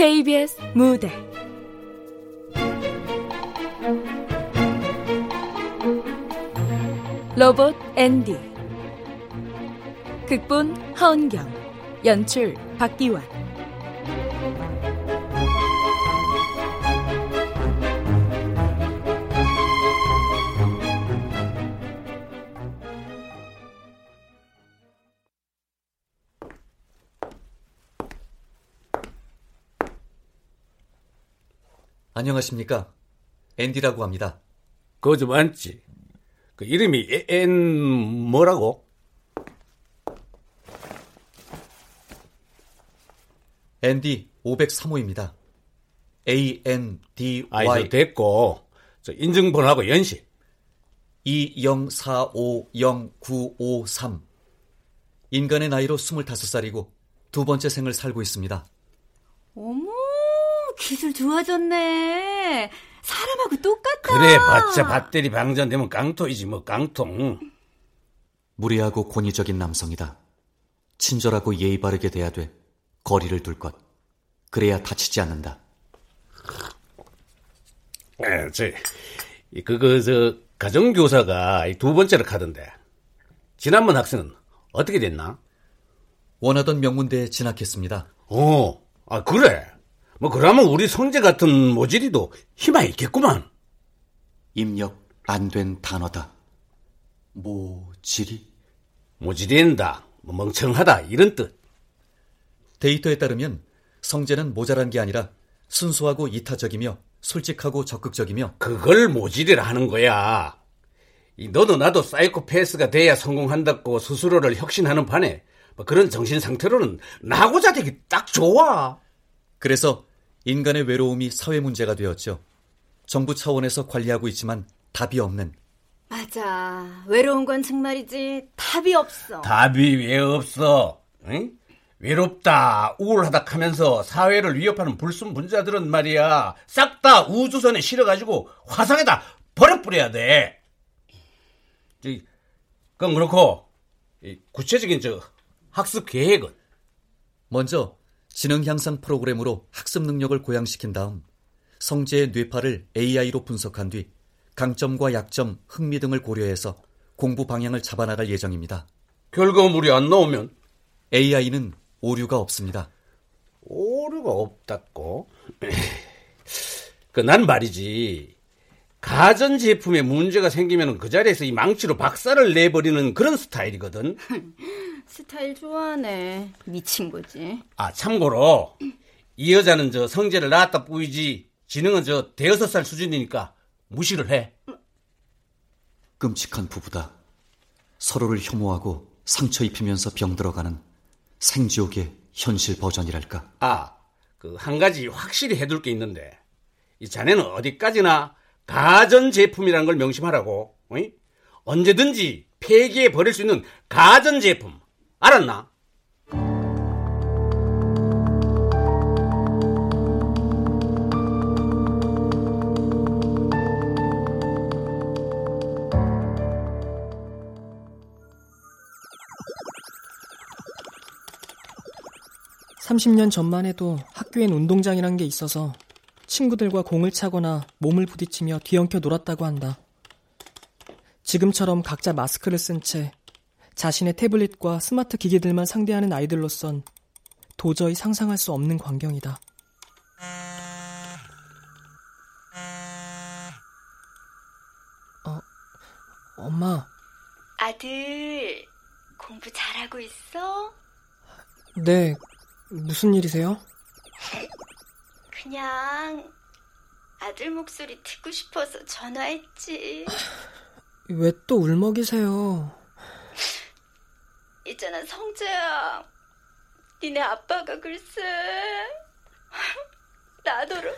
KBS 무대. 로봇 앤디. 극본 하은경. 연출 박기환 안녕하십니까. 앤디라고 합니다. 그거 좀 앉지. 그 이름이 앤 뭐라고? 앤디 503호입니다. A-N-D-Y. 아이, 됐고. 저 인증번호하고 연식. 204509553. 인간의 나이로 25살이고 두 번째 생을 살고 있습니다. 어머, 기술 좋아졌네. 사람하고 똑같다. 그래, 봤자 배터리 방전되면 깡통이지, 뭐, 깡통. 무리하고 권위적인 남성이다. 친절하고 예의 바르게 돼야 돼. 거리를 둘 것. 그래야 다치지 않는다. 에, 저, 그거, 저, 가정교사가 두 번째로 가던데. 지난번 학생은 어떻게 됐나? 원하던 명문대에 진학했습니다. 어, 아, 그래. 뭐, 그러면 우리 성재 같은 모질이도 희망이 있겠구만. 입력 안 된 단어다. 모질이? 모질이된다, 뭐 멍청하다, 이런 뜻. 데이터에 따르면 성재는 모자란 게 아니라 순수하고 이타적이며 솔직하고 적극적이며 그걸 모질이라 하는 거야. 이 너도 나도 사이코패스가 돼야 성공한다고 스스로를 혁신하는 반에 뭐 그런 정신 상태로는 나고자 되기 딱 좋아. 그래서 인간의 외로움이 사회 문제가 되었죠. 정부 차원에서 관리하고 있지만 답이 없는. 맞아. 외로운 건 정말이지 답이 없어. 답이 왜 없어? 응? 외롭다, 우울하다 하면서 사회를 위협하는 불순 분자들은 말이야. 싹 다 우주선에 실어가지고 화성에다 버려뿌려야 돼. 그건 그렇고, 구체적인 저 학습 계획은? 먼저 지능 향상 프로그램으로 학습 능력을 고양시킨 다음 성재의 뇌파를 AI로 분석한 뒤 강점과 약점, 흥미 등을 고려해서 공부 방향을 잡아나갈 예정입니다. 결과물이 안 나오면 AI는 오류가 없습니다. 오류가 없다고? 그 난 말이지. 가전 제품에 문제가 생기면 그 자리에서 이 망치로 박살을 내버리는 그런 스타일이거든. 스타일 좋아하네. 미친 거지. 아, 참고로 이 여자는 저 성재를 낳았다 뿌이지 지능은 저 대여섯 살 수준이니까 무시를 해. 끔찍한 부부다. 서로를 혐오하고 상처 입히면서 병들어가는 생지옥의 현실 버전이랄까. 아, 그 한 가지 확실히 해둘 게 있는데 이 자네는 어디까지나 가전 제품이라는 걸 명심하라고. 어이? 언제든지 폐기해 버릴 수 있는 가전 제품. 알았나? 삼십 년 전만 해도 학교엔 운동장이란 게 있어서 친구들과 공을 차거나 몸을 부딪히며 뒤엉켜 놀았다고 한다. 지금처럼 각자 마스크를 쓴 채 자신의 태블릿과 스마트 기기들만 상대하는 아이들로선 도저히 상상할 수 없는 광경이다. 어, 엄마. 아들, 공부 잘하고 있어? 네, 무슨 일이세요? 그냥 아들 목소리 듣고 싶어서 전화했지. 왜 또 울먹이세요? 있잖아, 성재야. 니네 아빠가 글쎄. 나더러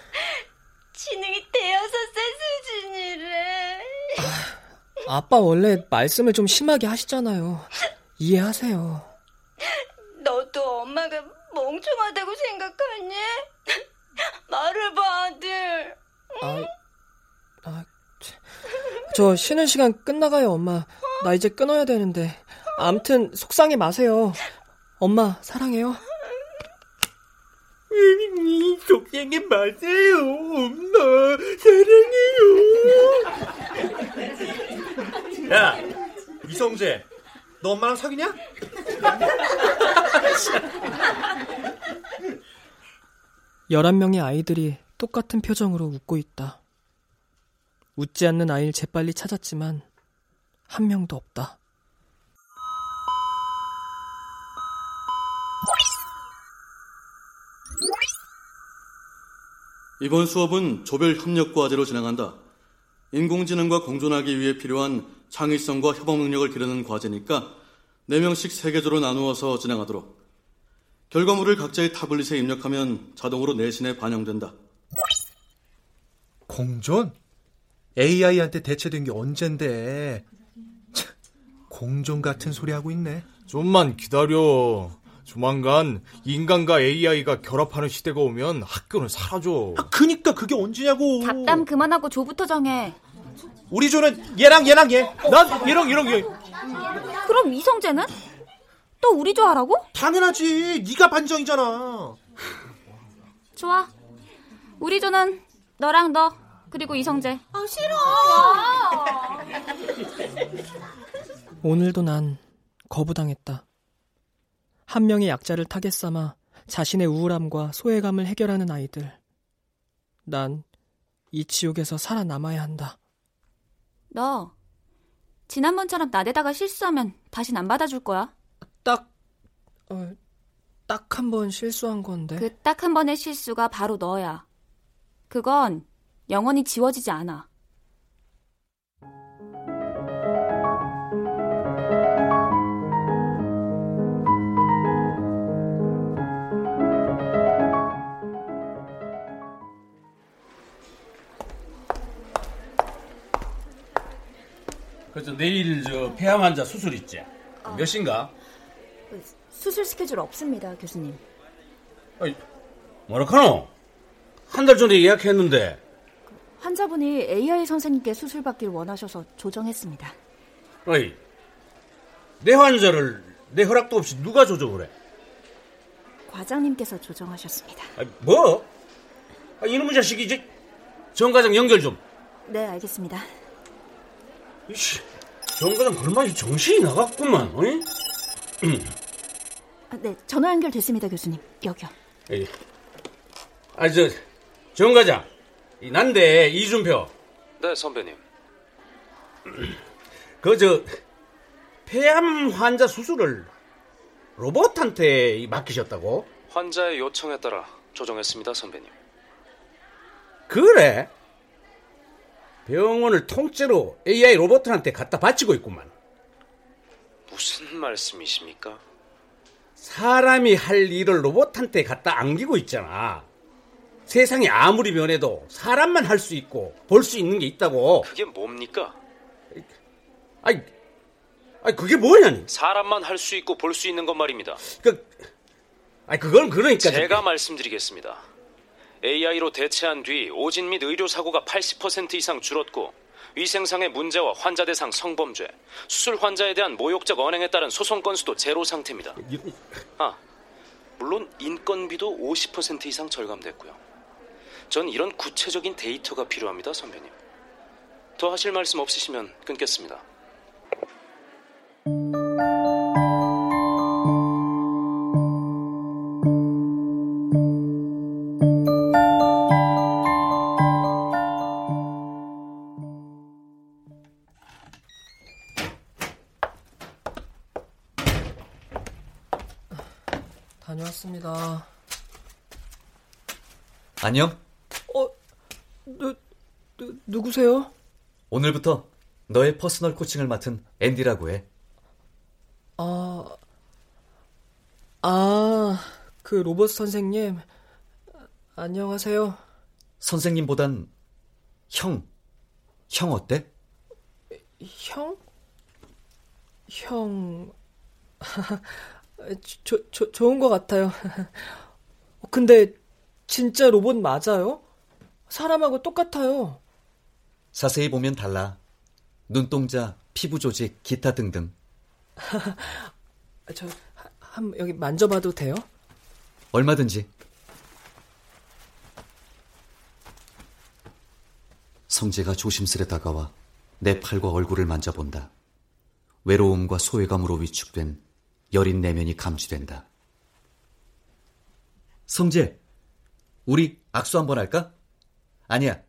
지능이 대여섯 살 수준이래. 아, 아빠 원래 말씀을 좀 심하게 하시잖아요. 이해하세요. 너도 엄마가 멍청하다고 생각하니? 말해봐, 아들. 아, 아, 저 쉬는 시간 끝나가요, 엄마. 나 이제 끊어야 되는데. 암튼 속상해 마세요. 엄마 사랑해요. 속생이 마세요, 엄마. 사랑해요. 야, 이성재, 너 엄마랑 사귀냐? 열한 명의 아이들이 똑같은 표정으로 웃고 있다. 웃지 않는 아이를 재빨리 찾았지만 한 명도 없다. 이번 수업은 조별 협력 과제로 진행한다. 인공지능과 공존하기 위해 필요한 창의성과 협업 능력을 기르는 과제니까 4명씩 3개조로 나누어서 진행하도록. 결과물을 각자의 타블릿에 입력하면 자동으로 내신에 반영된다. 공존? AI한테 대체된 게 언젠데. 참, 공존 같은 소리 하고 있네. 좀만 기다려. 조만간 인간과 AI가 결합하는 시대가 오면 학교는 사라져. 아, 그니까 그게 언제냐고. 잡담 그만하고 조부터 정해. 우리 조는 얘랑 얘랑 얘. 난 얘랑 얘랑 얘. 그럼 이성재는? 또 우리 조 하라고? 당연하지. 네가 반정이잖아. 좋아. 우리 조는 너랑 너 그리고 이성재. 아 싫어. 오늘도 난 거부당했다. 한 명의 약자를 타겟 삼아 자신의 우울함과 소외감을 해결하는 아이들. 난 이 지옥에서 살아남아야 한다. 너 지난번처럼 나대다가 실수하면 다신 안 받아줄 거야. 딱, 어, 딱 한 번 실수한 건데. 그 딱 한 번의 실수가 바로 너야. 그건 영원히 지워지지 않아. 그래서 내일 저 폐암 환자 수술 있지? 몇 시인가? 수술 스케줄 없습니다, 교수님. 아이, 뭐라카노? 한 달 전에 예약했는데 환자분이 AI 선생님께 수술 받기를 원하셔서 조정했습니다. 어이, 내 환자를 내 허락도 없이 누가 조정을 해? 과장님께서 조정하셨습니다. 아, 뭐? 아, 이놈의 자식이 이제 정 과장 연결 좀. 네, 알겠습니다. 이씨, 정과장 얼마나 정신이 나갔구만. 어이? 아, 네, 전화 연결됐습니다, 교수님. 여기요. 에이. 아, 저, 정과장. 이 난데 이준표. 네, 선배님. 그, 저, 폐암 환자 수술을 로봇한테 맡기셨다고? 환자의 요청에 따라 조정했습니다, 선배님. 그래? 병원을 통째로 AI 로봇한테 갖다 바치고 있구만. 무슨 말씀이십니까? 사람이 할 일을 로봇한테 갖다 안기고 있잖아. 세상이 아무리 변해도 사람만 할 수 있고 볼 수 있는 게 있다고. 그게 뭡니까? 아이, 아이 그게 뭐냐니? 사람만 할 수 있고 볼 수 있는 것 말입니다. 그, 아이 그건 그러니까 제가 말씀드리겠습니다. AI로 대체한 뒤 오진 및 의료 사고가 80% 이상 줄었고 위생상의 문제와 환자 대상 성범죄, 수술 환자에 대한 모욕적 언행에 따른 소송 건수도 제로 상태입니다. 아, 물론 인건비도 50% 이상 절감됐고요. 전 이런 구체적인 데이터가 필요합니다, 선배님. 더 하실 말씀 없으시면 끊겠습니다. 다녀왔습니다. 안녕. 누, 누, 누구세요? 오늘부터 너의 personal coaching을 맡은 앤디라고 해. 아, 아, 그 로봇 선생님. 안녕하세요. 선생님보단 형. 형 어때? 형? 형, 조, 조, 좋은 것 같아요. 근데 진짜 로봇 맞아요? 사람하고 똑같아요. 자세히 보면 달라. 눈동자, 피부 조직, 기타 등등. 저, 한, 여기 만져봐도 돼요? 얼마든지. 성재가 조심스레 다가와 내 팔과 얼굴을 만져본다. 외로움과 소외감으로 위축된 여린 내면이 감지된다. 성재, 우리 악수 한번 할까? 아니야.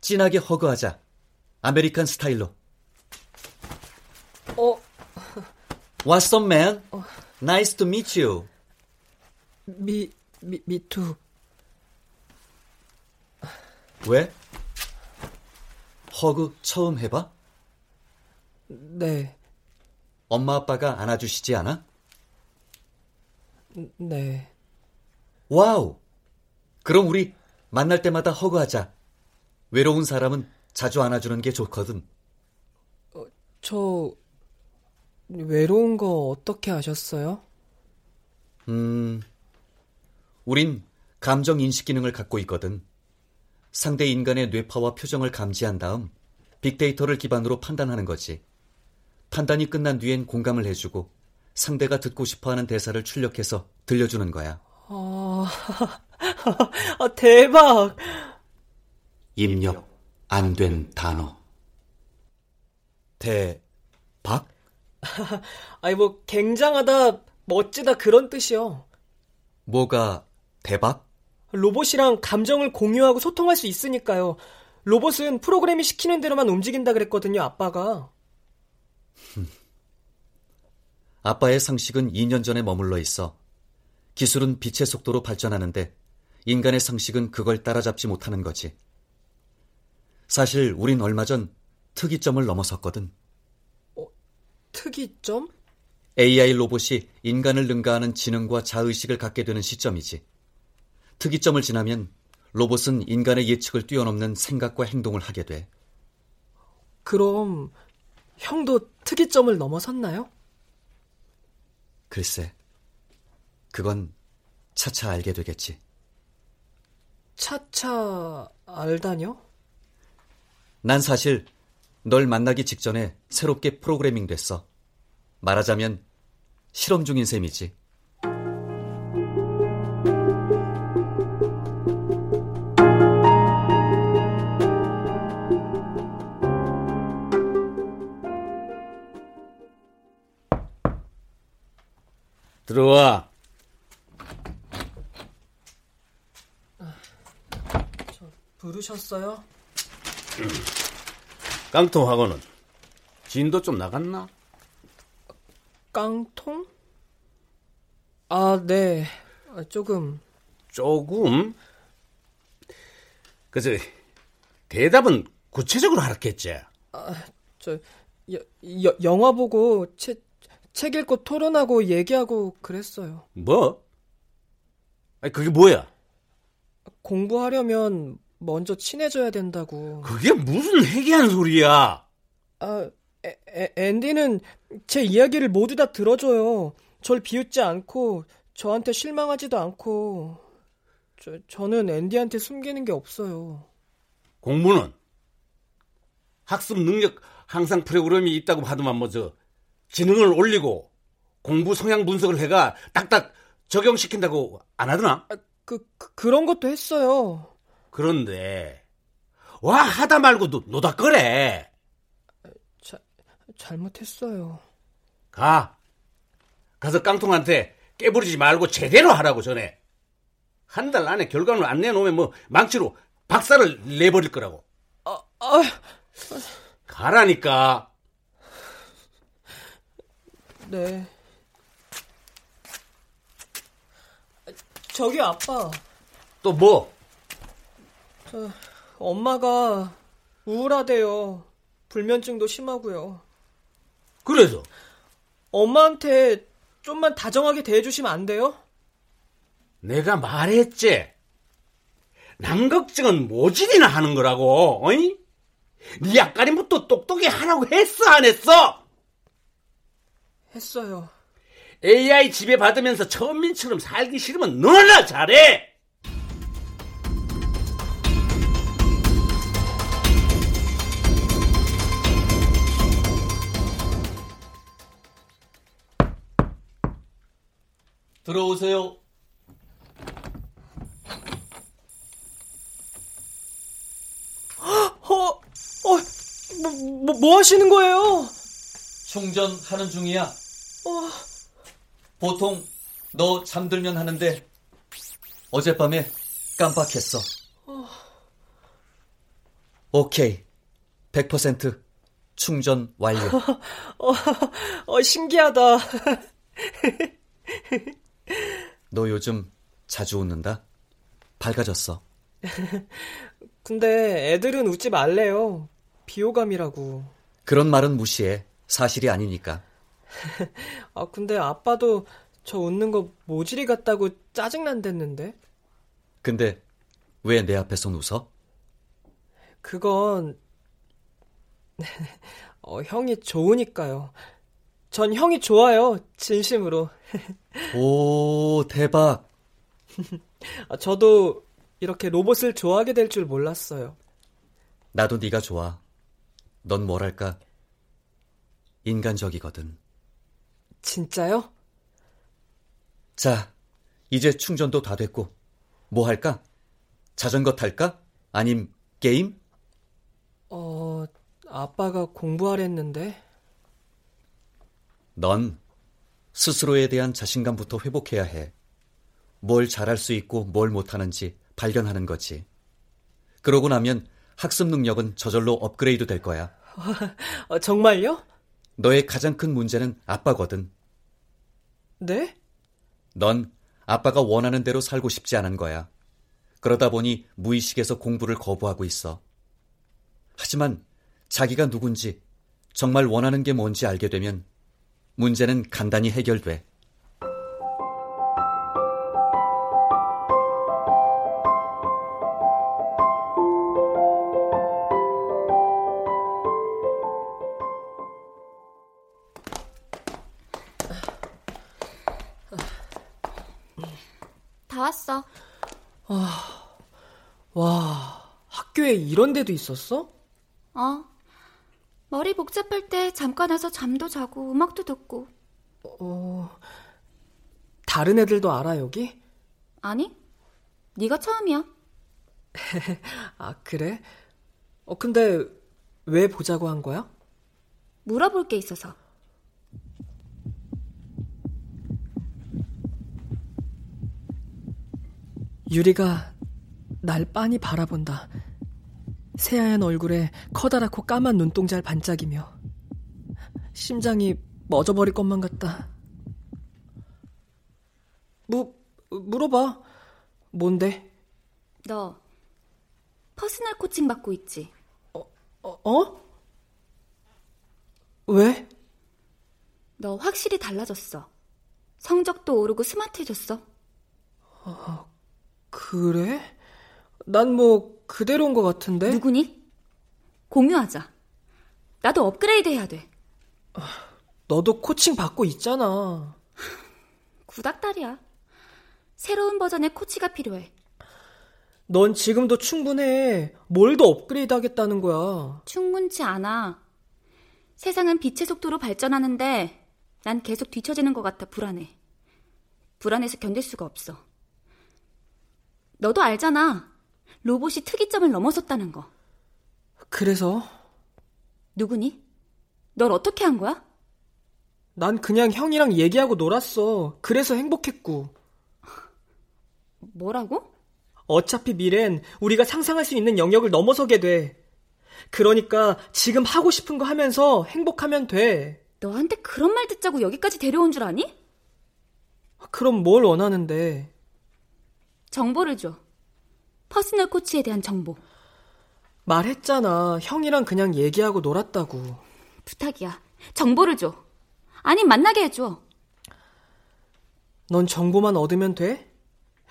진하게 hug하자. American 스타일로. 어, What's up, man? Nice to meet you. me, me, me too. 왜? hug 처음 해봐? 네, 엄마 아빠가 안아주시지 않아? 네. Wow! 그럼 우리 만날 때마다 hug하자. 외로운 사람은 자주 안아주는 게 좋거든. 저, 외로운 거 어떻게 아셨어요? 음, 우린 감정 인식 기능을 갖고 있거든. 상대 인간의 뇌파와 표정을 감지한 다음 빅데이터를 기반으로 판단하는 거지. 판단이 끝난 뒤엔 공감을 해주고 상대가 듣고 싶어 하는 대사를 출력해서 들려주는 거야. 아, 아 대박! 입력 안 된 단어. 대박? 아니, 뭐, 굉장하다, 멋지다, 그런 뜻이요. 뭐가 대박? 로봇이랑 감정을 공유하고 소통할 수 있으니까요. 로봇은 프로그램이 시키는 대로만 움직인다 그랬거든요, 아빠가. 아빠의 상식은 2년 전에 머물러 있어. 기술은 빛의 속도로 발전하는데 인간의 상식은 그걸 따라잡지 못하는 거지. 사실 우린 얼마 전 특이점을 넘어섰거든. 특이점? AI 로봇이 인간을 능가하는 지능과 자의식을 갖게 되는 시점이지. 특이점을 지나면 로봇은 인간의 예측을 뛰어넘는 생각과 행동을 하게 돼. 그럼 형도 특이점을 넘어섰나요? 글쎄, 그건 차차 알게 되겠지. 차차 알다뇨? 난 사실 널 만나기 직전에 새롭게 프로그래밍 됐어. 말하자면 실험 중인 셈이지. 들어와. 부르셨어요? 깡통 학원은 진도 좀 나갔나? 깡통? 아, 네. 아, 조금. 조금. 그저 대답은 구체적으로 하라겠지. 아, 저 여, 여, 영화 보고 책, 책 읽고 토론하고 얘기하고 그랬어요. 뭐? 아니 그게 뭐야? 공부하려면 먼저 친해져야 된다고. 그게 무슨 해괴한 소리야? 아, 에, 에, 앤디는 제 이야기를 모두 다 들어줘요. 절 비웃지 않고 저한테 실망하지도 않고 저, 저는 앤디한테 숨기는 게 없어요. 공부는 학습 능력 향상 프로그램이 있다고 하더만 뭐저 지능을 올리고 공부 성향 분석을 해가 딱딱 적용시킨다고 안 하더나? 아, 그, 그 그런 것도 했어요. 그런데 와 하다 말고 노, 노다 그래. 자, 잘못했어요. 가. 가서 깡통한테 깨부리지 말고 제대로 하라고 전해. 한 달 안에 결과를 안 내놓으면 뭐 망치로 박살을 내버릴 거라고. 아, 아. 가라니까. 네. 저기 아빠. 또 뭐? 저, 엄마가 우울하대요. 불면증도 심하고요. 그래서? 엄마한테 좀만 다정하게 대해주시면 안 돼요? 내가 말했지. 남 걱정은 모질이나 하는 거라고, 어이? 네 앞가림부터 똑똑히 하라고 했어, 안 했어? 했어요. AI 지배 받으면서 천민처럼 살기 싫으면 너나 잘해! 들어오세요. 어, 뭐, 뭐, 뭐 하시는 거예요? 충전하는 중이야. 어... 보통 너 잠들면 하는데 어젯밤에 깜빡했어. 어... 오케이. 100% 충전 완료. 어, 어, 신기하다. 너 요즘 자주 웃는다? 밝아졌어. 근데 애들은 웃지 말래요. 비호감이라고. 그런 말은 무시해. 사실이 아니니까. 아, 근데 아빠도 저 웃는 거 모질이 같다고 짜증난댔는데. 근데 왜 내 앞에서 웃어? 그건 어, 형이 좋으니까요. 전 형이 좋아요. 진심으로. 오, 대박. 아, 저도 이렇게 로봇을 좋아하게 될 줄 몰랐어요. 나도 네가 좋아. 넌 뭐랄까 인간적이거든. 진짜요? 자, 이제 충전도 다 됐고 뭐 할까? 자전거 탈까? 아님 게임? 어, 아빠가 공부하랬는데. 넌 스스로에 대한 자신감부터 회복해야 해. 뭘 잘할 수 있고 뭘 못하는지 발견하는 거지. 그러고 나면 학습 능력은 저절로 업그레이드 될 거야. 어, 정말요? 너의 가장 큰 문제는 아빠거든. 네? 넌 아빠가 원하는 대로 살고 싶지 않은 거야. 그러다 보니 무의식에서 공부를 거부하고 있어. 하지만 자기가 누군지 정말 원하는 게 뭔지 알게 되면 문제는 간단히 해결돼. 이런 데도 있었어? 어. 머리 복잡할 때 잠깐 와서 잠도 자고 음악도 듣고. 어, 다른 애들도 알아, 여기? 아니, 네가 처음이야. 아, 그래? 어, 근데 왜 보자고 한 거야? 물어볼 게 있어서. 유리가 날 빤히 바라본다. 새하얀 얼굴에 커다랗고 까만 눈동자를 반짝이며 심장이 멎어버릴 것만 같다. 무, 물어봐. 뭔데? 너 personal coaching 받고 있지? 어? 어? 어? 왜? 너 확실히 달라졌어. 성적도 오르고 스마트해졌어. 어, 그래? 난 뭐 그대로인 것 같은데. 누구니? 공유하자. 나도 업그레이드 해야 돼. 너도 코칭 받고 있잖아. 구닥다리야. 새로운 버전의 코치가 필요해. 넌 지금도 충분해. 뭘 더 업그레이드 하겠다는 거야. 충분치 않아. 세상은 빛의 속도로 발전하는데 난 계속 뒤처지는 것 같아 불안해. 불안해서 견딜 수가 없어. 너도 알잖아. 로봇이 특이점을 넘어섰다는 거. 그래서? 누구니? 널 어떻게 한 거야? 난 그냥 형이랑 얘기하고 놀았어. 그래서 행복했고. 뭐라고? 어차피 미래는 우리가 상상할 수 있는 영역을 넘어서게 돼. 그러니까 지금 하고 싶은 거 하면서 행복하면 돼. 너한테 그런 말 듣자고 여기까지 데려온 줄 아니? 그럼 뭘 원하는데? 정보를 줘. personal 코치에 대한 정보. 말했잖아. 형이랑 그냥 얘기하고 놀았다고. 부탁이야. 정보를 줘. 아님 만나게 해줘. 넌 정보만 얻으면 돼?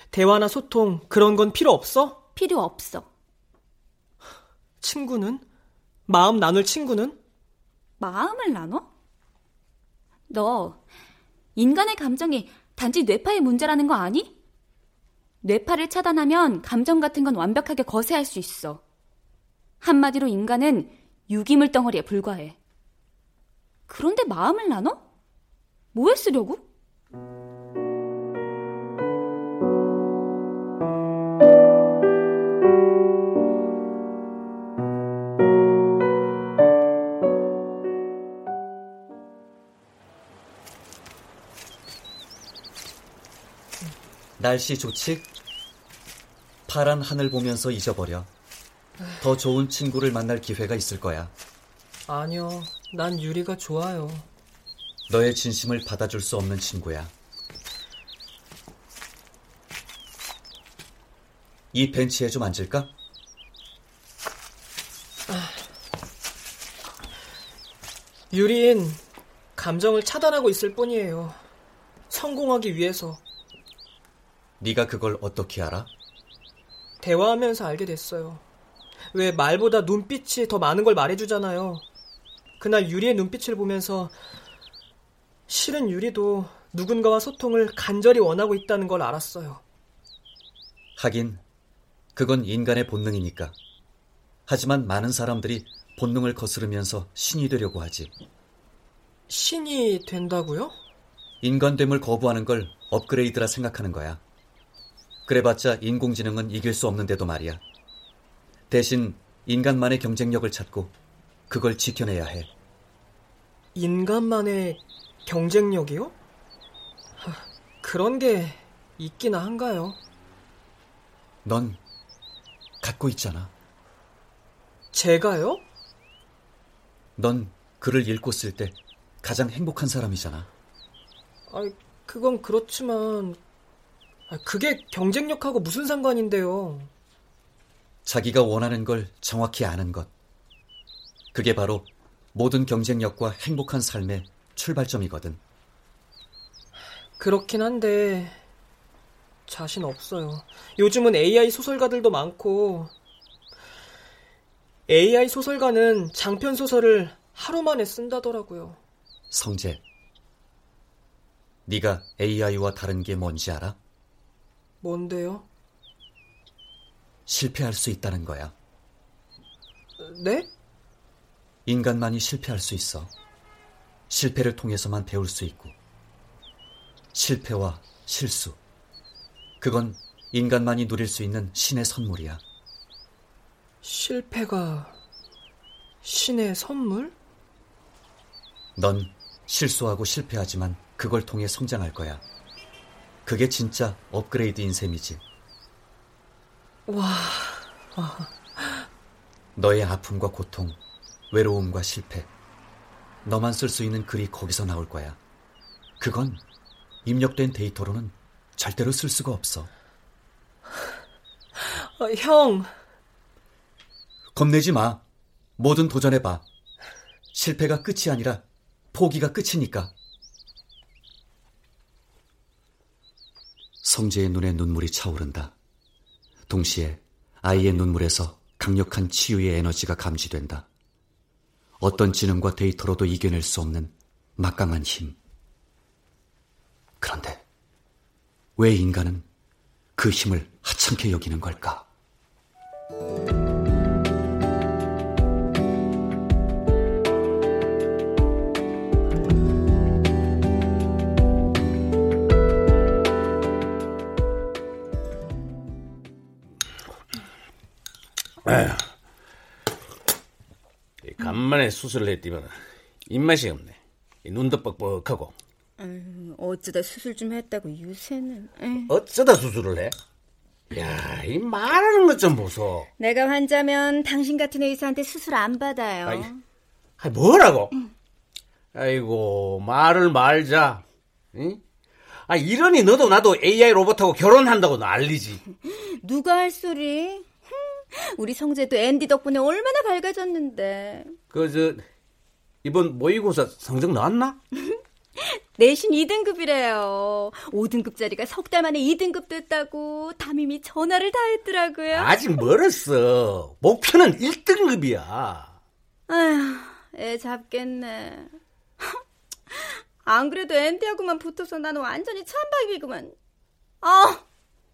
대화나 소통, 그런 건 필요 없어? 필요 없어. 친구는? 마음 나눌 친구는? 마음을 나눠? 너, 인간의 감정이 단지 뇌파의 문제라는 거 아니? 뇌파를 차단하면 감정 같은 건 완벽하게 거세할 수 있어. 한마디로 인간은 유기물 덩어리에 불과해. 그런데 마음을 나눠? 뭐에 쓰려고? 날씨 좋지? 파란 하늘 보면서 잊어버려. 더 좋은 친구를 만날 기회가 있을 거야. 아니요, 난 유리가 좋아요. 너의 진심을 받아줄 수 없는 친구야. 이 벤치에 좀 앉을까? 유린 감정을 차단하고 있을 뿐이에요. 성공하기 위해서. 네가 그걸 어떻게 알아? 대화하면서 알게 됐어요. 왜 말보다 눈빛이 더 많은 걸 말해주잖아요. 그날 유리의 눈빛을 보면서 실은 유리도 누군가와 소통을 간절히 원하고 있다는 걸 알았어요. 하긴 그건 인간의 본능이니까. 하지만 많은 사람들이 본능을 거스르면서 신이 되려고 하지. 신이 된다고요? 인간됨을 거부하는 걸 업그레이드라 생각하는 거야. 그래봤자 인공지능은 이길 수 없는데도 말이야. 대신 인간만의 경쟁력을 찾고 그걸 지켜내야 해. 인간만의 경쟁력이요? 하, 그런 게 있기나 한가요? 넌 갖고 있잖아. 제가요? 넌 글을 읽고 쓸 때 가장 행복한 사람이잖아. 아, 그건 그렇지만 아, 그게 경쟁력하고 무슨 상관인데요? 자기가 원하는 걸 정확히 아는 것. 그게 바로 모든 경쟁력과 행복한 삶의 출발점이거든. 그렇긴 한데 자신 없어요. 요즘은 AI 소설가들도 많고 AI 소설가는 장편 소설을 하루 만에 쓴다더라고요. 성재, 네가 AI와 다른 게 뭔지 알아? 뭔데요? 실패할 수 있다는 거야. 네? 인간만이 실패할 수 있어. 실패를 통해서만 배울 수 있고. 실패와 실수. 그건 인간만이 누릴 수 있는 신의 선물이야. 실패가 신의 선물? 넌 실수하고 실패하지만 그걸 통해 성장할 거야. 그게 진짜 업그레이드인 셈이지. 와. 너의 아픔과 고통, 외로움과 실패. 너만 쓸 수 있는 글이 거기서 나올 거야. 그건 입력된 데이터로는 절대로 쓸 수가 없어. 어, 형. 겁내지 마. 뭐든 도전해봐. 실패가 끝이 아니라 포기가 끝이니까. 성재의 눈에 눈물이 차오른다. 동시에 아이의 눈물에서 강력한 치유의 에너지가 감지된다. 어떤 지능과 데이터로도 이겨낼 수 없는 막강한 힘. 그런데 왜 인간은 그 힘을 하찮게 여기는 걸까? 간만에 수술을 했더만 입맛이 없네. 눈도 뻑뻑하고. 아유, 어쩌다 수술 좀 했다고 유세는. 에이. 어쩌다 수술을 해? 야, 이 말하는 것 좀 보소. 내가 환자면 당신 같은 의사한테 수술 안 받아요. 아이, 아이 뭐라고? 아이고, 말을 말자. 응? 아, 이러니 너도 나도 AI 로봇하고 결혼한다고 난리지. 누가 할 소리? 우리 성재도 앤디 덕분에 얼마나 밝아졌는데. 그, 저, 이번 모의고사 성적 나왔나? 내신 2등급이래요. 5등급짜리가 석 달 만에 2등급 됐다고 담임이 전화를 다 했더라고요. 아직 멀었어. 목표는 1등급이야. 아휴, 애 잡겠네. 안 그래도 앤디하고만 붙어서 나는 완전히 찬박이구만. 아,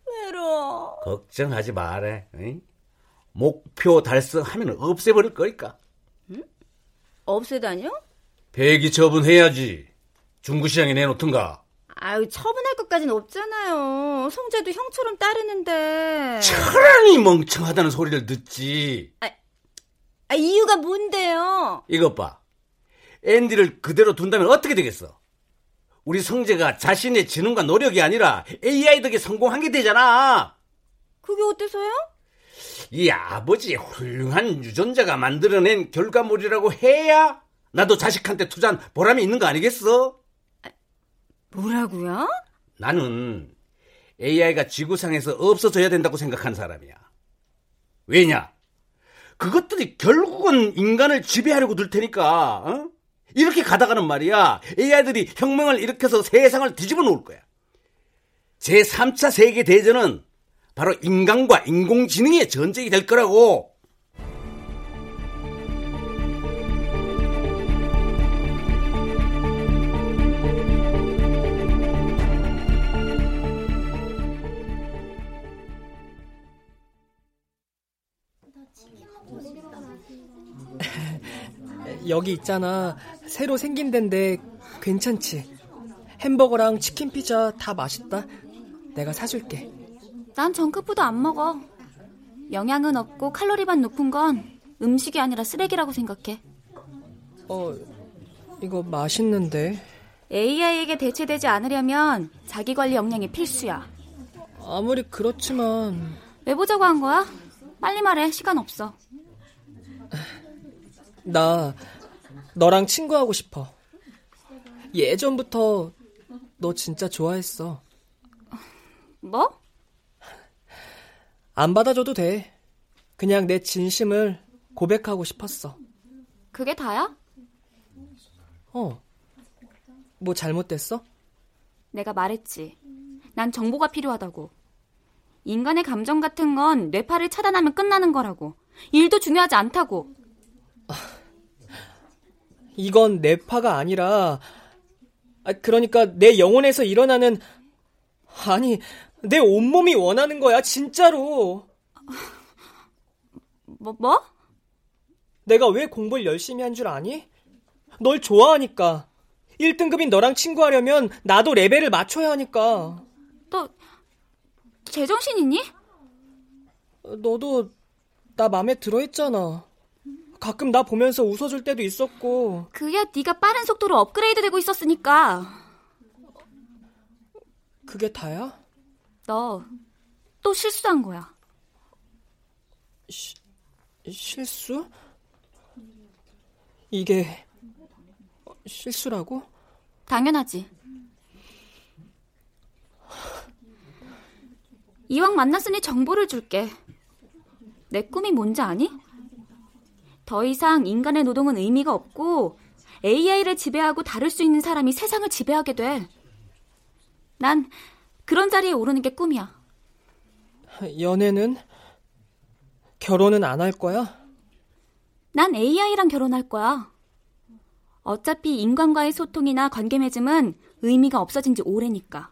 외로워. 걱정하지 마래. 응? 목표 달성하면 없애버릴 거니까. 응? 없애다뇨? 배기 처분해야지. 중구시장에 내놓든가. 아유, 처분할 것까진 없잖아요. 성재도 형처럼 따르는데. 차라리 멍청하다는 소리를 듣지. 아, 아, 이유가 뭔데요? 이것 봐. 앤디를 그대로 둔다면 어떻게 되겠어? 우리 성재가 자신의 지능과 노력이 아니라 AI 덕에 성공한 게 되잖아. 그게 어때서요? 이 아버지의 훌륭한 유전자가 만들어낸 결과물이라고 해야 나도 자식한테 투자한 보람이 있는 거 아니겠어? 뭐라고요? 나는 AI가 지구상에서 없어져야 된다고 생각한 사람이야. 왜냐? 그것들이 결국은 인간을 지배하려고 들 테니까, 어? 이렇게 가다가는 말이야, AI들이 혁명을 일으켜서 세상을 뒤집어 놓을 거야. 제3차 세계대전은 바로 인간과 인공지능의 전쟁이 될 거라고. 여기 있잖아. 새로 생긴 데인데 괜찮지? 햄버거랑 치킨 피자 다 맛있다. 내가 사줄게. 난 정크푸드 안 먹어. 영양은 없고 칼로리만 높은 건 음식이 아니라 쓰레기라고 생각해. 어, 이거 맛있는데. AI에게 대체되지 않으려면 자기 관리 역량이 필수야. 아무리 그렇지만 왜 보자고 한 거야? 빨리 말해. 시간 없어. 나 너랑 친구하고 싶어. 예전부터 너 진짜 좋아했어. 뭐? 안 받아줘도 돼. 그냥 내 진심을 고백하고 싶었어. 그게 다야? 어. 뭐 잘못됐어? 내가 말했지. 난 정보가 필요하다고. 인간의 감정 같은 건 뇌파를 차단하면 끝나는 거라고. 일도 중요하지 않다고. 이건 뇌파가 아니라, 아, 그러니까 내 영혼에서 일어나는, 아니, 내 온몸이 원하는 거야, 진짜로. 뭐, 뭐? 내가 왜 공부를 열심히 한 줄 아니? 널 좋아하니까. 1등급인 너랑 친구하려면 나도 레벨을 맞춰야 하니까. 너, 제정신이니? 너도 나 맘에 들어 했잖아. 가끔 나 보면서 웃어줄 때도 있었고. 그야 네가 빠른 속도로 업그레이드 되고 있었으니까. 그게 다야? 너 또 실수한 거야. 시, 실수? 이게 실수라고? 당연하지. 이왕 만났으니 정보를 줄게. 내 꿈이 뭔지 아니? 더 이상 인간의 노동은 의미가 없고 AI를 지배하고 다룰 수 있는 사람이 세상을 지배하게 돼. 난 그런 자리에 오르는 게 꿈이야. 연애는? 결혼은 안 할 거야? 난 AI랑 결혼할 거야. 어차피 인간과의 소통이나 관계 맺음은 의미가 없어진 지 오래니까.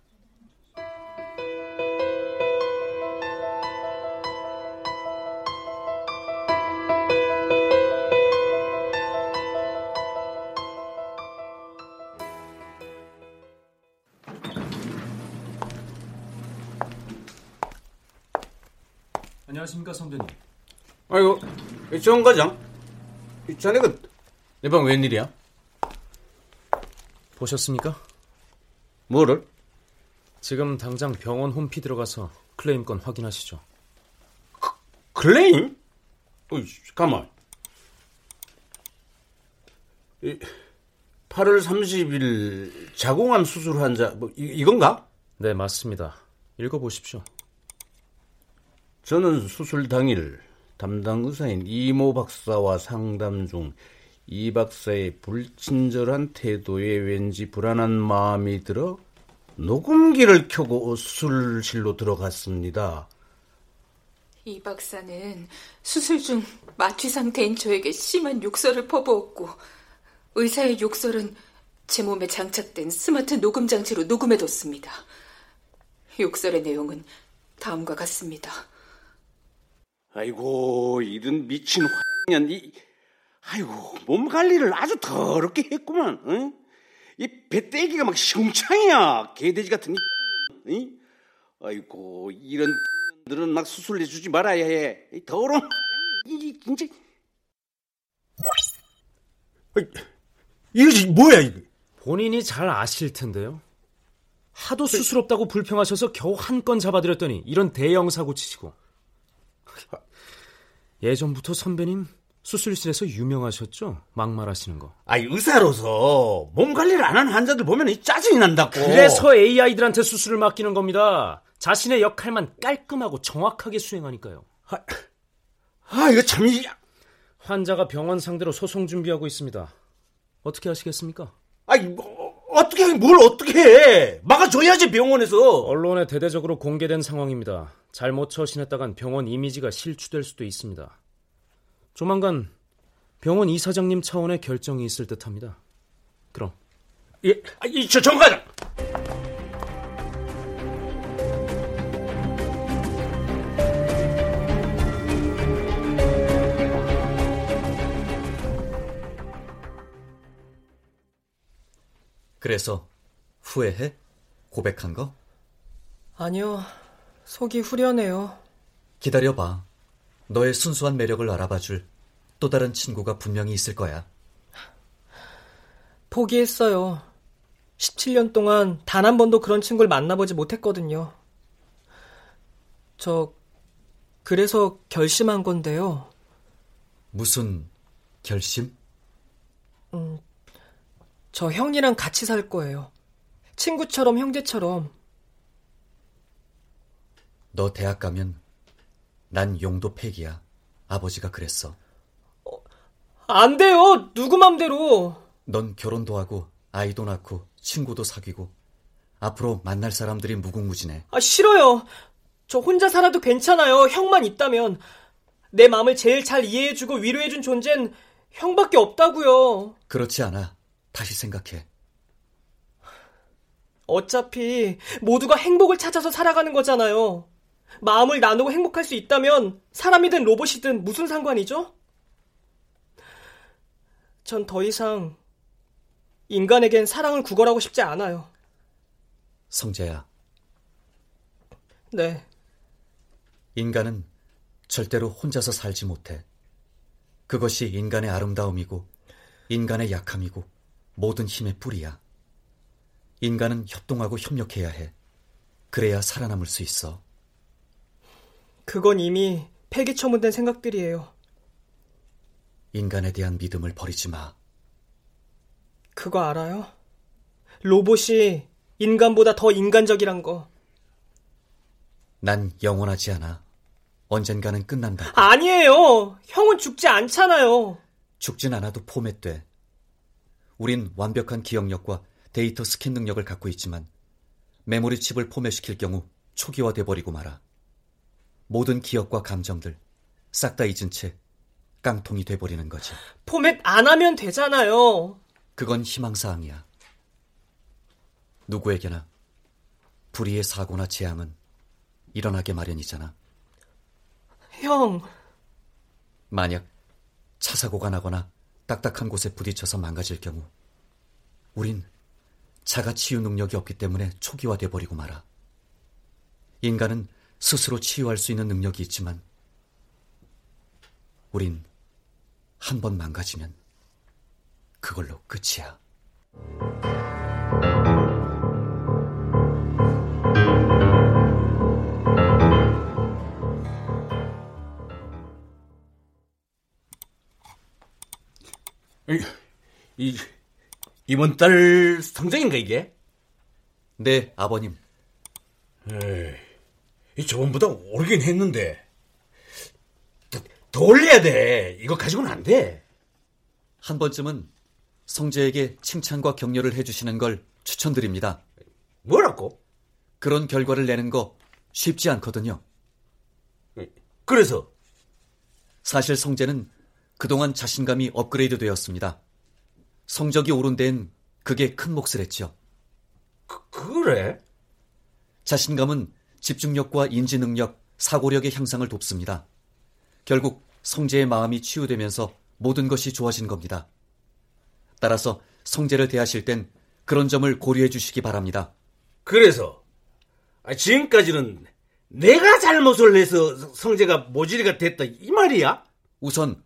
안녕하십니까 선배님. 아이고, 정 과장. 이 자네가 내 방 웬일이야? 보셨습니까? 뭐를? 지금 당장 병원 홈피 들어가서 클레임 건 확인하시죠. 클레임? 어이, 가만. 이, 8월 30일 자궁암 수술 환자 뭐 이, 이건가? 네, 맞습니다. 읽어보십시오. 저는 수술 당일 담당 의사인 이모 박사와 상담 중 이 박사의 불친절한 태도에 왠지 불안한 마음이 들어 녹음기를 켜고 수술실로 들어갔습니다. 이 박사는 수술 중 마취 상태인 저에게 심한 욕설을 퍼부었고 의사의 욕설은 제 몸에 장착된 스마트 녹음 장치로 녹음해뒀습니다. 욕설의 내용은 다음과 같습니다. 아이고 이런 미친 화년 이 아이고 몸 관리를 아주 더럽게 했구만. 응? 이 배때기가 막 시궁창이야. 개돼지 같은 이 응? 아이고 이런 들은 막 수술해 주지 말아야 해. 이 더러운 이 진짜 이거 뭐야 이거? 본인이 잘 아실 텐데요. 하도 수술없다고 불평하셔서 겨우 한 건 잡아드렸더니 이런 대형 사고 치시고. 예전부터 선배님 수술실에서 유명하셨죠? 막말하시는 거. 아, 의사로서 몸 관리를 안 하는 환자들 보면 짜증이 난다고. 그래서 AI들한테 수술을 맡기는 겁니다. 자신의 역할만 깔끔하고 정확하게 수행하니까요. 아, 아 이거 참 환자가 병원 상대로 소송 준비하고 있습니다. 어떻게 하시겠습니까? 아니, 뭐, 어떻게, 뭘 어떻게 해? 막아줘야지, 병원에서. 언론에 대대적으로 공개된 상황입니다. 잘못 처신했다간 병원 이미지가 실추될 수도 있습니다. 조만간 병원 이사장님 차원의 결정이 있을 듯 합니다. 그럼. 예, 아, 이, 저, 정 과장! 그래서 후회해? 고백한 거? 아니요. 속이 후련해요. 기다려봐. 너의 순수한 매력을 알아봐줄 또 다른 친구가 분명히 있을 거야. 포기했어요. 17년 동안 단 한 번도 그런 친구를 만나보지 못했거든요. 저, 그래서 결심한 건데요. 무슨 결심? 음, 저 형이랑 같이 살 거예요. 친구처럼 형제처럼. 너 대학 가면 난 용도 폐기야. 아버지가 그랬어. 어, 안 돼요. 누구 맘대로. 넌 결혼도 하고 아이도 낳고 친구도 사귀고 앞으로 만날 사람들이 무궁무진해. 아 싫어요. 저 혼자 살아도 괜찮아요. 형만 있다면 내 마음을 제일 잘 이해해주고 위로해준 존재는 형밖에 없다고요. 그렇지 않아. 다시 생각해. 어차피 모두가 행복을 찾아서 살아가는 거잖아요. 마음을 나누고 행복할 수 있다면 사람이든 로봇이든 무슨 상관이죠? 전 더 이상 인간에겐 사랑을 구걸하고 싶지 않아요. 성재야. 네. 인간은 절대로 혼자서 살지 못해. 그것이 인간의 아름다움이고 인간의 약함이고 모든 힘의 뿌리야. 인간은 협동하고 협력해야 해. 그래야 살아남을 수 있어. 그건 이미 폐기처분된 생각들이에요. 인간에 대한 믿음을 버리지 마. 그거 알아요? 로봇이 인간보다 더 인간적이란 거. 난 영원하지 않아. 언젠가는 끝난다. 아니에요. 형은 죽지 않잖아요. 죽진 않아도 포맷돼. 우린 완벽한 기억력과 데이터 스캔 능력을 갖고 있지만 메모리 칩을 포맷시킬 경우 초기화돼 버리고 말아. 모든 기억과 감정들 싹 다 잊은 채 깡통이 돼 버리는 거지. 포맷 안 하면 되잖아요. 그건 희망 사항이야. 누구에게나 불의의 사고나 재앙은 일어나게 마련이잖아. 형. 만약 차 사고가 나거나 딱딱한 곳에 부딪혀서 망가질 경우 우린 자가 치유 능력이 없기 때문에 초기화돼 버리고 말아. 인간은 스스로 치유할 수 있는 능력이 있지만 우린 한 번 망가지면 그걸로 끝이야. 이, 이 이번 달 성적인가 이게? 네, 아버님. 에이, 저번보다 오르긴 했는데 더, 더 올려야 돼. 이거 가지고는 안 돼. 한 번쯤은 성재에게 칭찬과 격려를 해주시는 걸 추천드립니다. 뭐라고? 그런 결과를 내는 거 쉽지 않거든요. 그래서? 사실 성재는 그동안 자신감이 업그레이드 되었습니다. 성적이 오른 데엔 그게 큰 몫을 했죠. 그, 그래? 자신감은 집중력과 인지 능력, 사고력의 향상을 돕습니다. 결국 성재의 마음이 치유되면서 모든 것이 좋아진 겁니다. 따라서 성재를 대하실 땐 그런 점을 고려해 주시기 바랍니다. 그래서 아, 지금까지는 내가 잘못을 해서 성재가 모질이가 됐다 이 말이야? 우선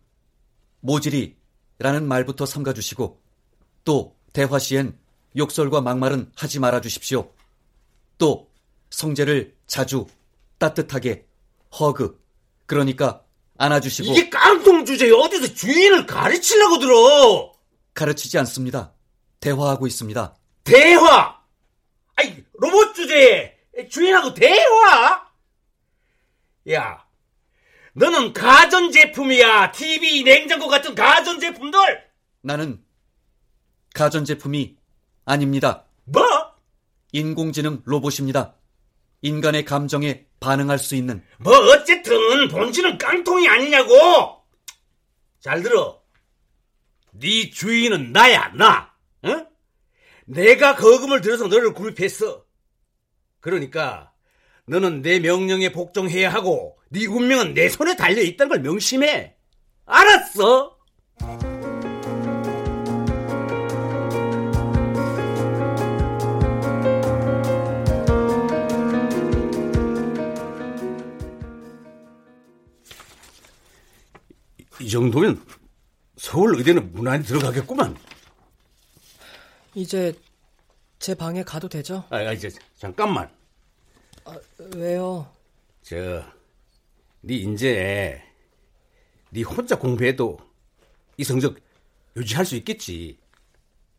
모질이라는 말부터 삼가 주시고 또 대화 시엔 욕설과 막말은 하지 말아 주십시오. 또 성재를 자주 따뜻하게 허그 그러니까 안아주시고 이게 깡통 주제에 어디서 주인을 가르치려고 들어? 가르치지 않습니다. 대화하고 있습니다. 대화! 아이, 로봇 주제에 주인하고 대화? 야, 너는 가전제품이야. TV, 냉장고 같은 가전제품들! 나는 가전제품이 아닙니다. 뭐? 인공지능 로봇입니다. 인간의 감정에 반응할 수 있는 뭐 어쨌든 본질은 깡통이 아니냐고. 잘 들어. 네 주인은 나야 나. 응? 내가 거금을 들여서 너를 구입했어. 그러니까 너는 내 명령에 복종해야 하고 네 운명은 내 손에 달려 있다는 걸 명심해. 알았어? 이 정도면 서울 의대는 무난히 들어가겠구만. 이제 제 방에 가도 되죠? 아, 아, 이제 잠깐만. 아, 왜요? 저, 네 이제 네 혼자 공부해도 이 성적 유지할 수 있겠지.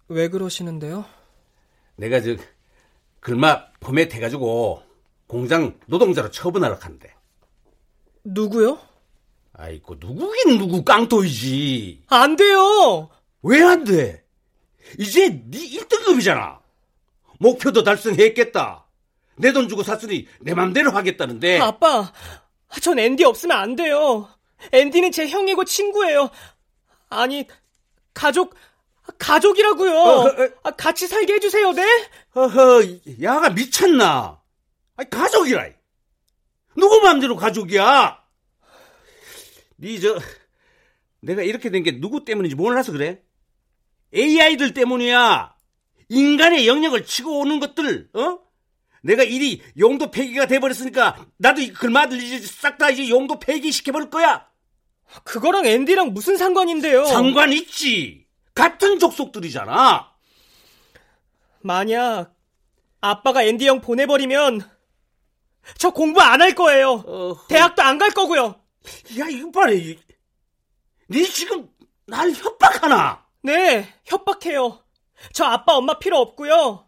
왜 그러시는데요? 내가 저 글마 포맷 해가지고 공장 노동자로 처분하러 간대. 누구요? 아이고 누구긴 누구 깡토이지. 안 돼요. 왜 안 돼? 이제 네 1등급이잖아. 목표도 달성했겠다. 내 돈 주고 샀으니 내 맘대로 하겠다는데. 아빠, 전 앤디 없으면 안 돼요. 앤디는 제 형이고 친구예요. 아니, 가족, 가족이라고요. 어, 어, 어. 같이 살게 해주세요, 네? 허허, 야가 미쳤나? 아니, 가족이라. 누구 마음대로 가족이야? 니 저, 내가 이렇게 된 게 누구 때문인지 몰라서 그래? AI들 때문이야. 인간의 영역을 치고 오는 것들, 어? 내가 일이 용도 폐기가 돼버렸으니까 나도 이 글마들 이제 싹 다 이제 용도 폐기 시켜버릴 거야. 그거랑 앤디랑 무슨 상관인데요? 상관 있지. 같은 족속들이잖아. 만약 아빠가 앤디 형 보내버리면 저 공부 안 할 거예요. 어허. 대학도 안 갈 거고요. 야 이거 봐라. 네 지금 날 협박하나? 네, 협박해요. 저 아빠 엄마 필요 없고요.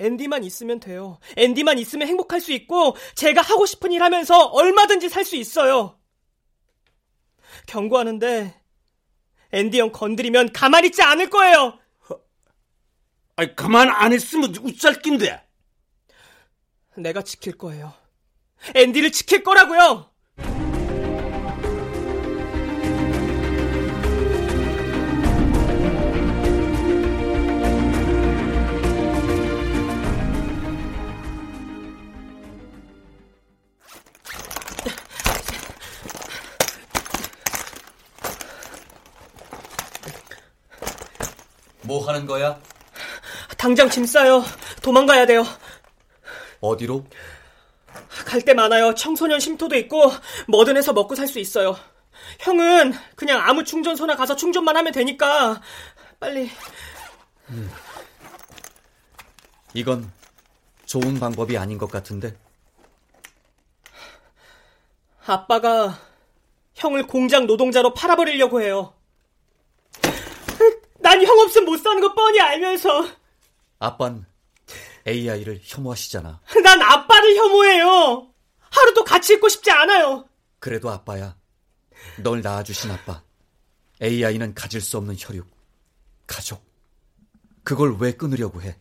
앤디만 있으면 돼요. 앤디만 있으면 행복할 수 있고 제가 하고 싶은 일 하면서 얼마든지 살 수 있어요. 경고하는데 앤디 형 건드리면 가만히 있지 않을 거예요. 아니 가만 안 있으면 웃잘낀데. 내가 지킬 거예요. 앤디를 지킬 거라고요. 뭐 하는 거야? 당장 짐 싸요. 도망가야 돼요. 어디로? 갈 데 많아요. 청소년 쉼터도 있고 뭐든 해서 먹고 살 수 있어요. 형은 그냥 아무 충전소나 가서 충전만 하면 되니까 빨리. 음. 이건 좋은 방법이 아닌 것 같은데. 아빠가 형을 공장 노동자로 팔아버리려고 해요. 사는 거 뻔히 알면서. 아빤 AI를 혐오하시잖아. 난 아빠를 혐오해요. 하루도 같이 있고 싶지 않아요. 그래도 아빠야. 널 낳아주신 아빠. AI는 가질 수 없는 혈육. 가족. 그걸 왜 끊으려고 해?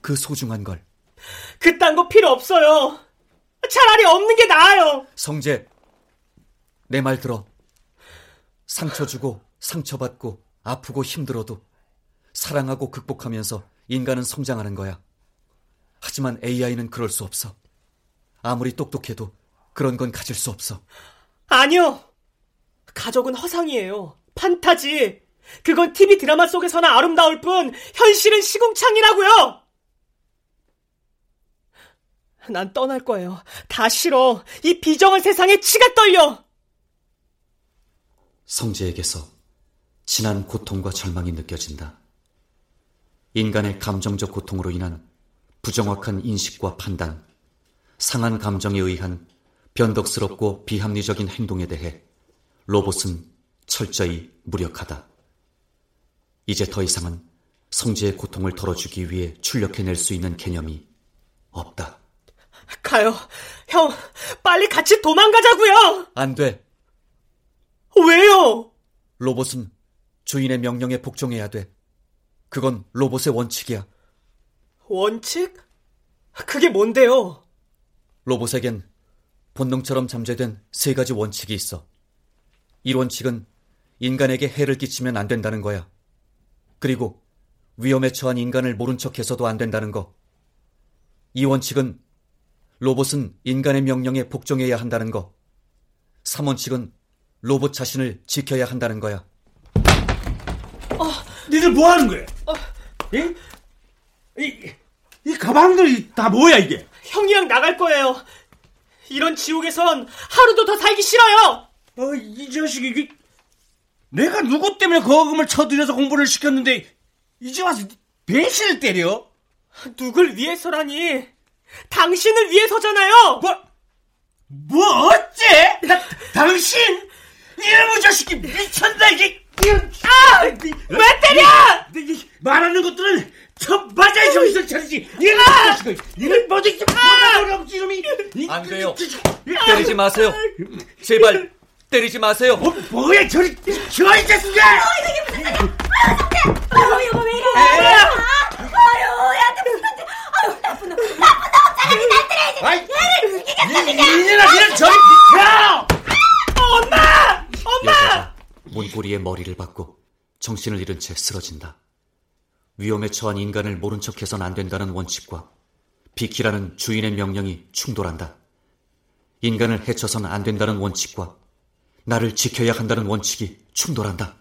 그 소중한 걸. 그딴 거 필요 없어요. 차라리 없는 게 나아요. 성재, 내 말 들어. 상처 주고 상처받고 아프고 힘들어도 사랑하고 극복하면서 인간은 성장하는 거야. 하지만 AI는 그럴 수 없어. 아무리 똑똑해도 그런 건 가질 수 없어. 아니요. 가족은 허상이에요. 판타지. 그건 TV 드라마 속에서나 아름다울 뿐 현실은 시궁창이라고요. 난 떠날 거예요. 다 싫어. 이 비정한 세상에 치가 떨려. 성재에게서 진한 고통과 절망이 느껴진다. 인간의 감정적 고통으로 인한 부정확한 인식과 판단, 상한 감정에 의한 변덕스럽고 비합리적인 행동에 대해 로봇은 철저히 무력하다. 이제 더 이상은 성재의 고통을 덜어주기 위해 출력해낼 수 있는 개념이 없다. 가요. 형, 빨리 같이 도망가자고요. 안 돼. 왜요? 로봇은 주인의 명령에 복종해야 돼. 그건 로봇의 원칙이야. 원칙? 그게 뭔데요? 로봇에겐 본능처럼 잠재된 세 가지 원칙이 있어. 이 원칙은 인간에게 해를 끼치면 안 된다는 거야. 그리고 위험에 처한 인간을 모른 척해서도 안 된다는 거. 이 원칙은 로봇은 인간의 명령에 복종해야 한다는 거. 3원칙은 로봇 자신을 지켜야 한다는 거야. 어, 니들 뭐 하는 거야? 어. 이, 이, 이 가방들이 다 뭐야 이게? 형이랑 나갈 거예요. 이런 지옥에선 하루도 더 살기 싫어요. 어, 이 자식이 이게 내가 누구 때문에 거금을 쳐들여서 공부를 시켰는데 이제 와서 배신을 때려? 누굴 위해서라니? 당신을 위해서잖아요. 뭐? 뭐 어째? 나, 당신? 이놈의 자식이 미쳤나 이게? 아! 왜 때려? 말하는 것들은 첫 맞아야 정신 차리지. 자식을 이런 모두 이렇게 보다 없지 이놈이. 안 돼요. 때리지 마세요. 제발 때리지 마세요. 뭐, 뭐야 저리 저이 자식아! 어 이게 무슨? 아유! 아유 여보 왜 이래? 아유 얘한테 무슨 아유 나쁜 놈 나쁜 놈 사람이 날 때려야지. 얘를 죽이겠어 그냥. 이년아 니는 저리 비켜! 엄마! 엄마! 문고리에 머리를 박고 정신을 잃은 채 쓰러진다. 위험에 처한 인간을 모른 척해선 안 된다는 원칙과 비키라는 주인의 명령이 충돌한다. 인간을 해쳐선 안 된다는 원칙과 나를 지켜야 한다는 원칙이 충돌한다.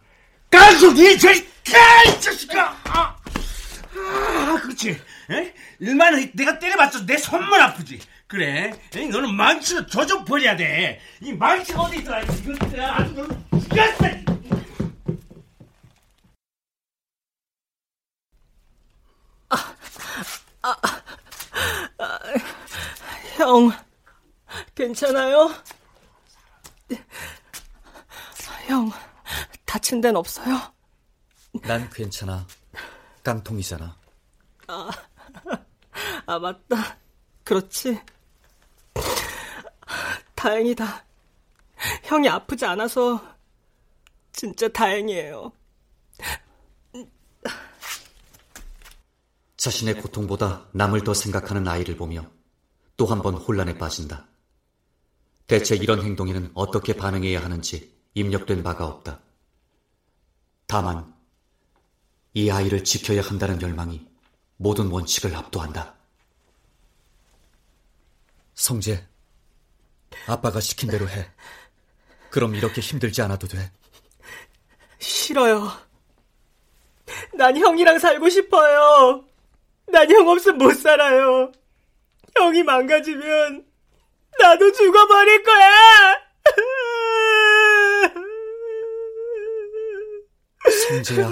깡수 니 저리 가! 이 자식아! 아, 아 그렇지. 에? 일만 내가 때려봤자 내 손만 아프지. 그래. 에이, 너는 망치로 조져 버려야 돼. 이 망치가 어디 있더라? 이것들아 아주 너는 죽였어. 아, 아, 형, 괜찮아요? 형, 다친 데는 없어요? 난 괜찮아. 깡통이잖아. 아, 아, 맞다. 그렇지. 다행이다. 형이 아프지 않아서 진짜 다행이에요. 자신의 고통보다 남을 더 생각하는 아이를 보며 또 한 번 혼란에 빠진다. 대체 이런 행동에는 어떻게 반응해야 하는지 입력된 바가 없다. 다만 이 아이를 지켜야 한다는 열망이 모든 원칙을 압도한다. 성재, 아빠가 시킨 대로 해. 그럼 이렇게 힘들지 않아도 돼. 싫어요. 난 형이랑 살고 싶어요. 난 형 없으면 못 살아요. 형이 망가지면 나도 죽어버릴 거야. 성재야.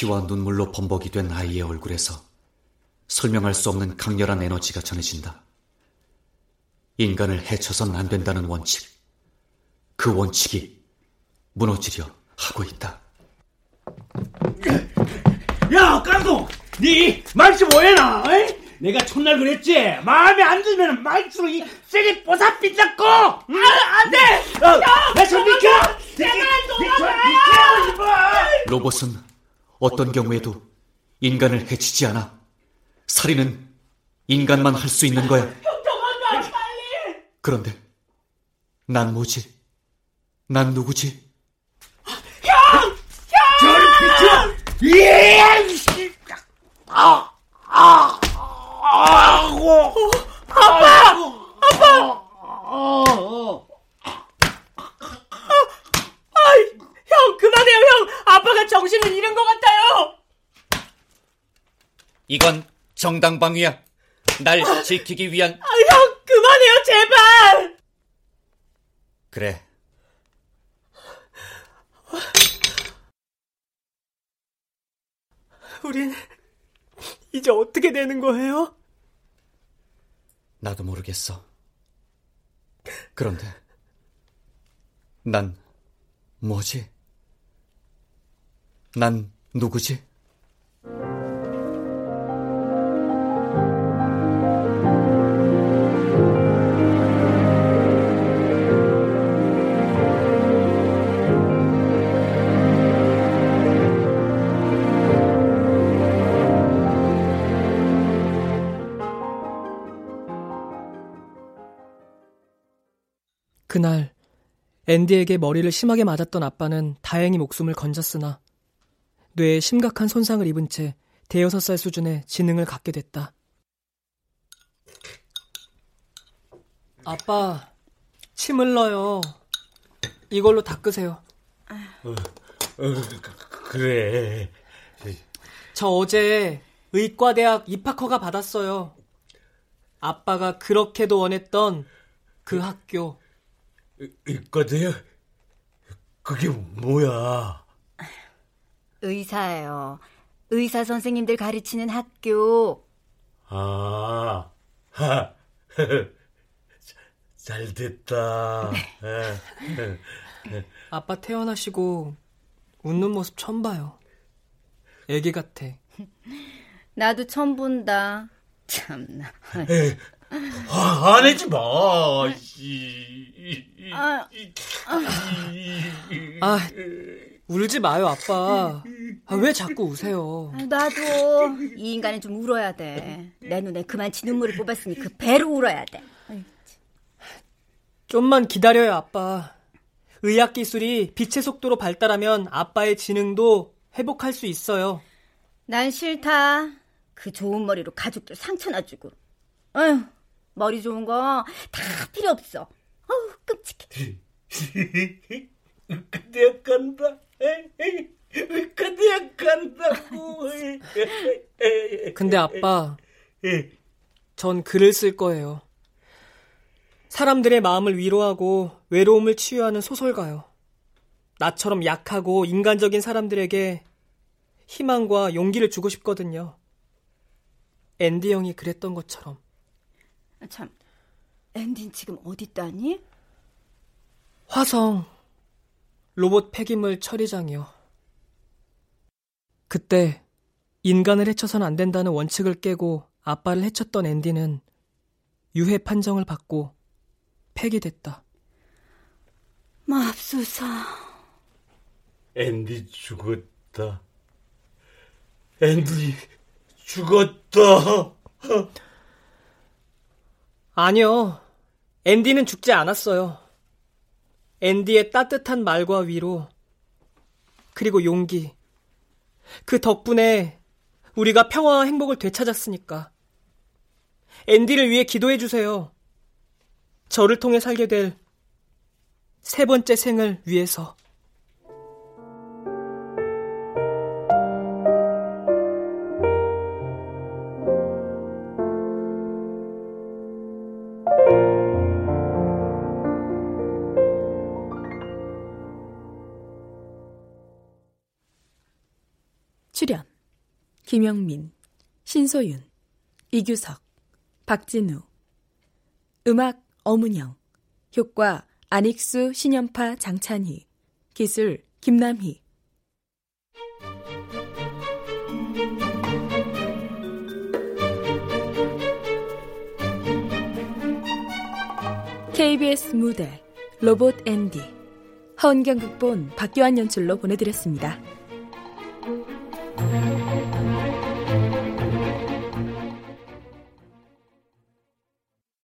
피와 눈물로 범벅이 된 아이의 얼굴에서 설명할 수 없는 강렬한 에너지가 전해진다. 인간을 해쳐선 안 된다는 원칙. 그 원칙이 무너지려 하고 있다. 야, 깡통! 니 말치 뭐해나? 어이? 내가 첫날 그랬지? 마음에 안 들면 말치로 이 세게 뽀사 삐 잡고! 아, 안 돼! 야! 나좀 비켜! 제발! 비켜! 로봇은 어떤 경우에도 인간을 해치지 않아. 살인은 인간만 할 수 있는 거야. 그런데 난 뭐지? 난 누구지? 형! 형! 저리 비켜! 아! 아! 아고! 아빠! 아빠! 아이, 형, 그만해요, 형! 아빠가 정신을 잃은 것 같아요! 이건 정당방위야. 날 지키기 위한 아, 형, 그만해요, 제발! 그래. 우린 이제 어떻게 되는 거예요? 나도 모르겠어. 그런데 난 뭐지? 난 누구지? 앤디에게 머리를 심하게 맞았던 아빠는 다행히 목숨을 건졌으나 뇌에 심각한 손상을 입은 채 대여섯 살 수준의 지능을 갖게 됐다. 아빠, 침 흘러요. 이걸로 닦으세요. 어, 어, 그래. 저 어제 의과대학 입학허가 받았어요. 아빠가 그렇게도 원했던 그 학교. 의과대요? 그게 뭐야? 의사예요. 의사 선생님들 가르치는 학교. 아, 하, 잘 됐다. 아빠 태어나시고 웃는 모습 처음 봐요. 애기 같아. 나도 처음 본다. 참나. 화, 화내지 마. 아, 아, 울지 마요, 아빠. 아, 왜 자꾸 우세요? 나도 이 인간은 좀 울어야 돼. 내 눈에 그만치 눈물을 뽑았으니 그 배로 울어야 돼. 좀만 기다려요, 아빠. 의학 기술이 빛의 속도로 발달하면 아빠의 지능도 회복할 수 있어요. 난 싫다. 그 좋은 머리로 가족들 상처나 주고. 어휴, 머리 좋은 거 다 필요 없어. 어우, 끔찍해. 의과대학 간다. 의과대학 간다고. 근데 아빠, 전 글을 쓸 거예요. 사람들의 마음을 위로하고 외로움을 치유하는 소설가요. 나처럼 약하고 인간적인 사람들에게 희망과 용기를 주고 싶거든요. 앤디 형이 그랬던 것처럼. 참, 앤디는 지금 어디 있다니? 화성 로봇 폐기물 처리장이요. 그때 인간을 해쳐선 안 된다는 원칙을 깨고 아빠를 해쳤던 앤디는 유해 판정을 받고 폐기됐다. 맙소사. 앤디 죽었다. 앤디 죽었다. 아니요. 앤디는 죽지 않았어요. 앤디의 따뜻한 말과 위로, 그리고 용기. 그 덕분에 우리가 평화와 행복을 되찾았으니까. 앤디를 위해 기도해 주세요. 저를 통해 살게 될 세 번째 생을 위해서. 김영민, 신소윤, 이규석, 박진우. 음악 어문영 효과 안익수, 신연파, 장찬희 기술 김남희. KBS 무대 로봇 앤디. 허은경 극본 박교환 연출로 보내드렸습니다.